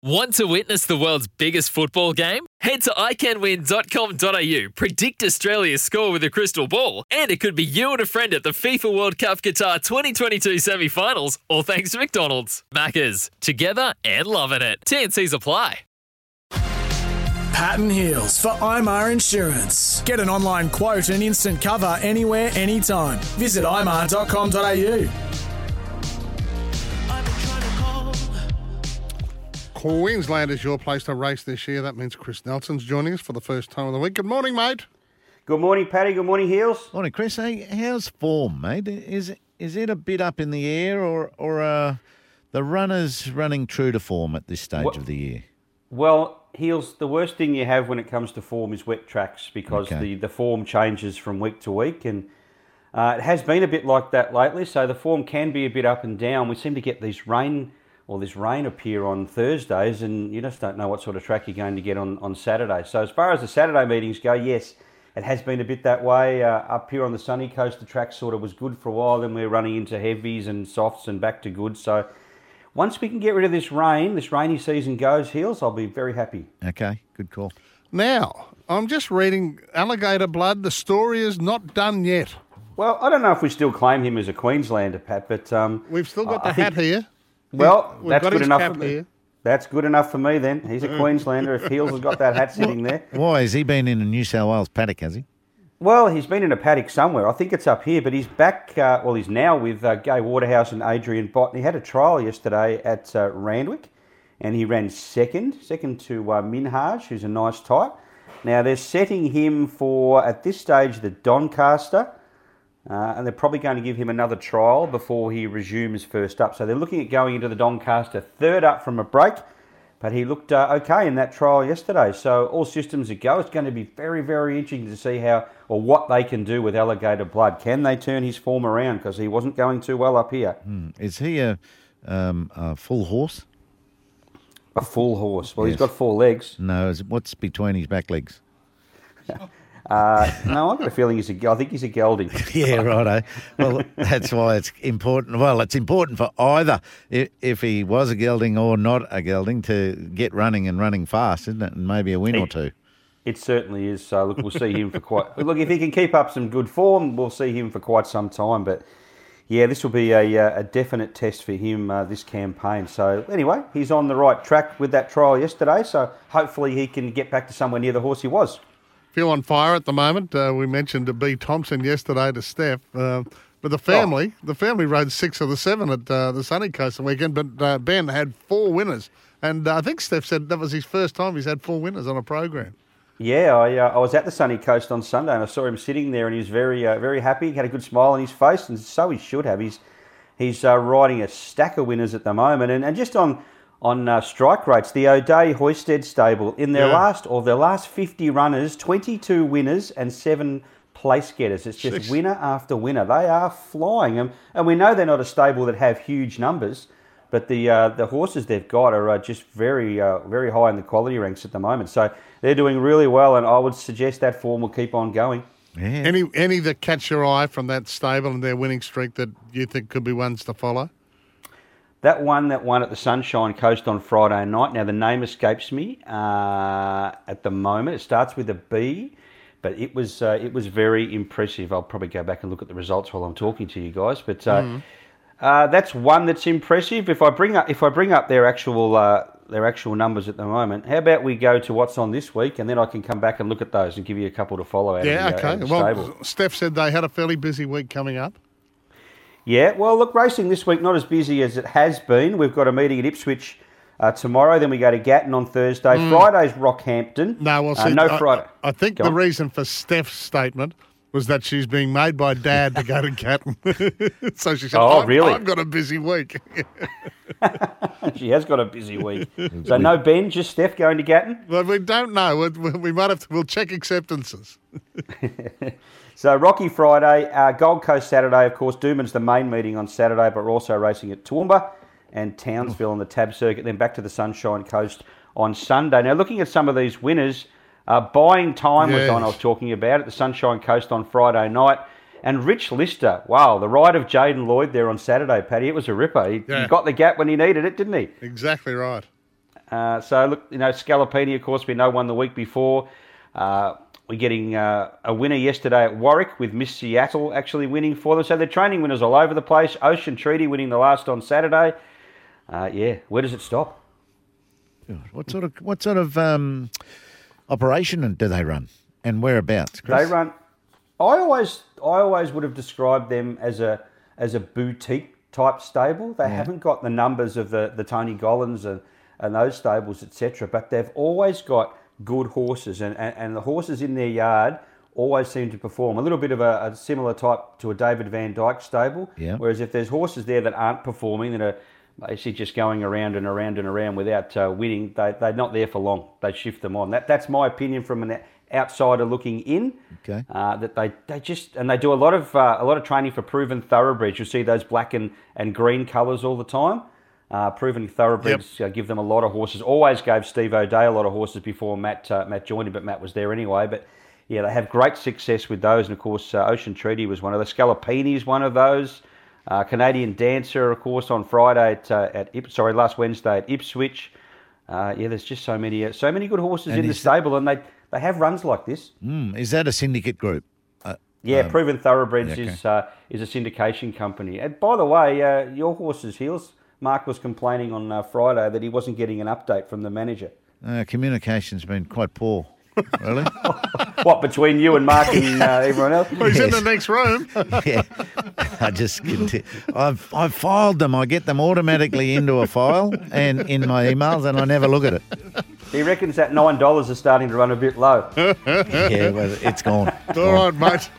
Want to witness the world's biggest football game? Head to iCanWin.com.au, predict Australia's score with a crystal ball, and it could be you and a friend at the FIFA World Cup Qatar 2022 semi finals, all thanks to McDonald's. Maccas, together and loving it. TNC's apply. Patton Heels for IMAR Insurance. Get an online quote and instant cover anywhere, anytime. Visit imar.com.au. Queensland is your place to race this year. That means Chris Nelson's joining us for the first time of the week. Good morning, mate. Good morning, Paddy. Good morning, Heels. Morning, Chris. Hey, how's form, mate? Is is it a bit up in the air, or or uh, the runners running true to form at this stage What- of the year? Well, Heels, the worst thing you have when it comes to form is wet tracks because Okay. the, the form changes from week to week. And uh, it has been a bit like that lately. So the form can be a bit up and down. We seem to get these rain or this rain appear on Thursdays, and you just don't know what sort of track you're going to get on, on Saturday. So as far as the Saturday meetings go, yes, it has been a bit that way. Uh, up here on the sunny coast, the track sort of was good for a while. Then we're running into heavies and softs and back to good. So once we can get rid of this rain, this rainy season goes, Heels, I'll be very happy. Okay, good call. Now, I'm just reading Alligator Blood. The story is not done yet. Well, I don't know if we still claim him as a Queenslander, Pat, but um, We've still got I the think- hat here. Well, We've that's good enough for me. That's good enough for me then. He's a Queenslander if Heels has got that hat sitting there. Why has he been in a New South Wales paddock? Has he? Well, he's been in a paddock somewhere. I think it's up here, but he's back. Uh, well, he's now with uh, Gay Waterhouse and Adrian Bott. And he had a trial yesterday at uh, Randwick, and he ran second, second to uh, Minhaj, who's a nice type. Now they're setting him for at this stage the Doncaster, uh, and they're probably going to give him another trial before he resumes first up. So they're looking at going into the Doncaster third up from a break. But he looked uh, okay in that trial yesterday. So all systems are go. It's going to be very, very interesting to see how or what they can do with Alligator Blood. Can they turn his form around? Because he wasn't going too well up here. Is he a, um, a full horse? A full horse. Well, he's got four legs. No. What's between his back legs? Uh, no, I've got a feeling he's a. I think he's a gelding. Yeah, righto. Well, that's why it's important. Well, it's important for either if, if he was a gelding or not a gelding to get running and running fast, isn't it? And maybe a win or two. It certainly is. So look, we'll see him for quite. Look, if he can keep up some good form, we'll see him for quite some time. But yeah, this will be a, uh, a definite test for him uh, this campaign. So anyway, he's on the right track with that trial yesterday. So hopefully he can get back to somewhere near the horse he was. Feel on fire at the moment. Uh, we mentioned to B Thompson yesterday to Steph. Uh, but Oh. the family, the family rode six of the seven at uh, the Sunny Coast the weekend. But uh, Ben had four winners, and uh, I think Steph said that was his first time he's had four winners on a program. Yeah, I, uh, I was at the sunny coast on Sunday and I saw him sitting there and he was very uh, very happy. He had a good smile on his face and so he should have. He's he's uh, riding a stack of winners at the moment and, and just on on uh, strike rates, the O'Dea Hoysted stable in their Yeah. last or their last fifty runners, twenty two winners and seven place getters. It's just Jeez. winner after winner. They are flying and, and we know they're not a stable that have huge numbers. But the uh, the horses they've got are uh, just very uh, very high in the quality ranks at the moment. So they're doing really well, and I would suggest that form will keep on going. Yeah. Any any that catch your eye from that stable and their winning streak that you think could be ones to follow? That one that won at the Sunshine Coast on Friday night. Now the name escapes me uh, at the moment. It starts with a B, but it was uh, it was very impressive. I'll probably go back and look at the results while I'm talking to you guys. But uh, uh, that's one that's impressive. If I bring up if I bring up their actual uh, their actual numbers at the moment, how about we go to what's on this week, and then I can come back and look at those and give you a couple to follow out. Yeah, the, uh, okay. Well. Steph said they had a fairly busy week coming up. Yeah, well, look, racing this week not as busy as it has been. We've got a meeting at Ipswich uh, tomorrow. Then we go to Gatton on Thursday. Friday's Rockhampton. No, well, Uh, no I, Friday. I think Go the on. reason for Steph's statement was that she's being made by Dad to go to Gatton. so she said, Oh, really? I've got a busy week. she has got a busy week. so no Ben, just Steph going to Gatton. but we don't know. We, we might have to, we'll check acceptances. So Rocky Friday, uh, Gold Coast Saturday, of course. Doomben's the main meeting on Saturday, but we're also racing at Toowoomba and Townsville on the Tab Circuit. Then back to the Sunshine Coast on Sunday. Now, looking at some of these winners, uh, buying time was on. I was talking about at the Sunshine Coast on Friday night. And Rich Lister, wow, the ride of Jaden Lloyd there on Saturday, Paddy, it was a ripper. He, Yeah. he got the gap when he needed it, didn't he? Exactly right. Uh, so look, you know, Scalapini, of course, we know won the week before. Uh, we're getting uh, a winner yesterday at Warwick with Miss Seattle actually winning for them. So they're training winners all over the place. Ocean Treaty winning the last on Saturday. Uh, yeah, where does it stop? What sort of what sort of um, operation do they run, and whereabouts? Chris? They run. I always, I always would have described them as a as a boutique type stable. They haven't got the numbers of the the Tony Gollans and and those stables, etc. But they've always got good horses, and, and, and the horses in their yard always seem to perform. A little bit of a, a similar type to a David Vandyke stable. Yeah. Whereas if there's horses there that aren't performing, that are basically just going around and around and around without uh, winning, they, they're not there for long. They shift them on. That, that's my opinion from an outsider looking in. Okay. Uh, that they, they just and they do a lot of uh, a lot of training for proven thoroughbreds. You'll see those black and, and green colours all the time. Uh, proven thoroughbreds uh, give them a lot of horses. Always gave Steve O'Dea a lot of horses before Matt uh, Matt joined him, but Matt was there anyway. But yeah, they have great success with those. And of course, uh, Ocean Treaty was one of those. Scalapini is one of those. Uh, Canadian Dancer, of course, on Friday at, uh, at Ip- sorry last Wednesday at Ipswich. Uh, yeah, there's just so many uh, so many good horses And in the stable, and they they have runs like this. Mm, is that a syndicate group? Uh, Yeah, Proven Thoroughbreds okay. is uh, is a syndication company. And by the way, uh, your horse's heels. Mark was complaining on uh, Friday that he wasn't getting an update from the manager. uh, communication's been quite poor. Really? What between you and Mark and uh, everyone else? Well, he's in the next room. yeah. I just conti- I've I've filed them. I get them automatically into a file and in my emails, and I never look at it. He reckons that nine dollars is starting to run a bit low. Yeah, well, it's gone. All right, mate.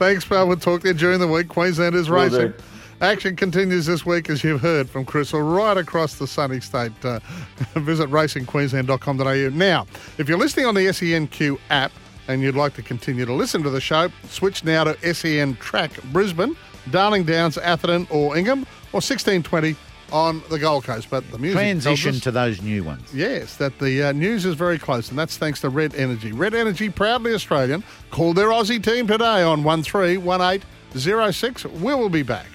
Thanks, pal. We'll talk to you during the week. Queensland is Will racing. do. Action continues this week, as you've heard from Crystal, right across the sunny state. Uh, visit racingqueensland.com.au. Now, if you're listening on the SENQ app and you'd like to continue to listen to the show, switch now to SEN Track Brisbane, Darling Downs, Atherton, or Ingham, or 1620 on the Gold Coast. But the music Transition us- to those new ones. Yes, that the uh, news is very close, and that's thanks to Red Energy. Red Energy, proudly Australian, call their Aussie team today on 131806. We will be back.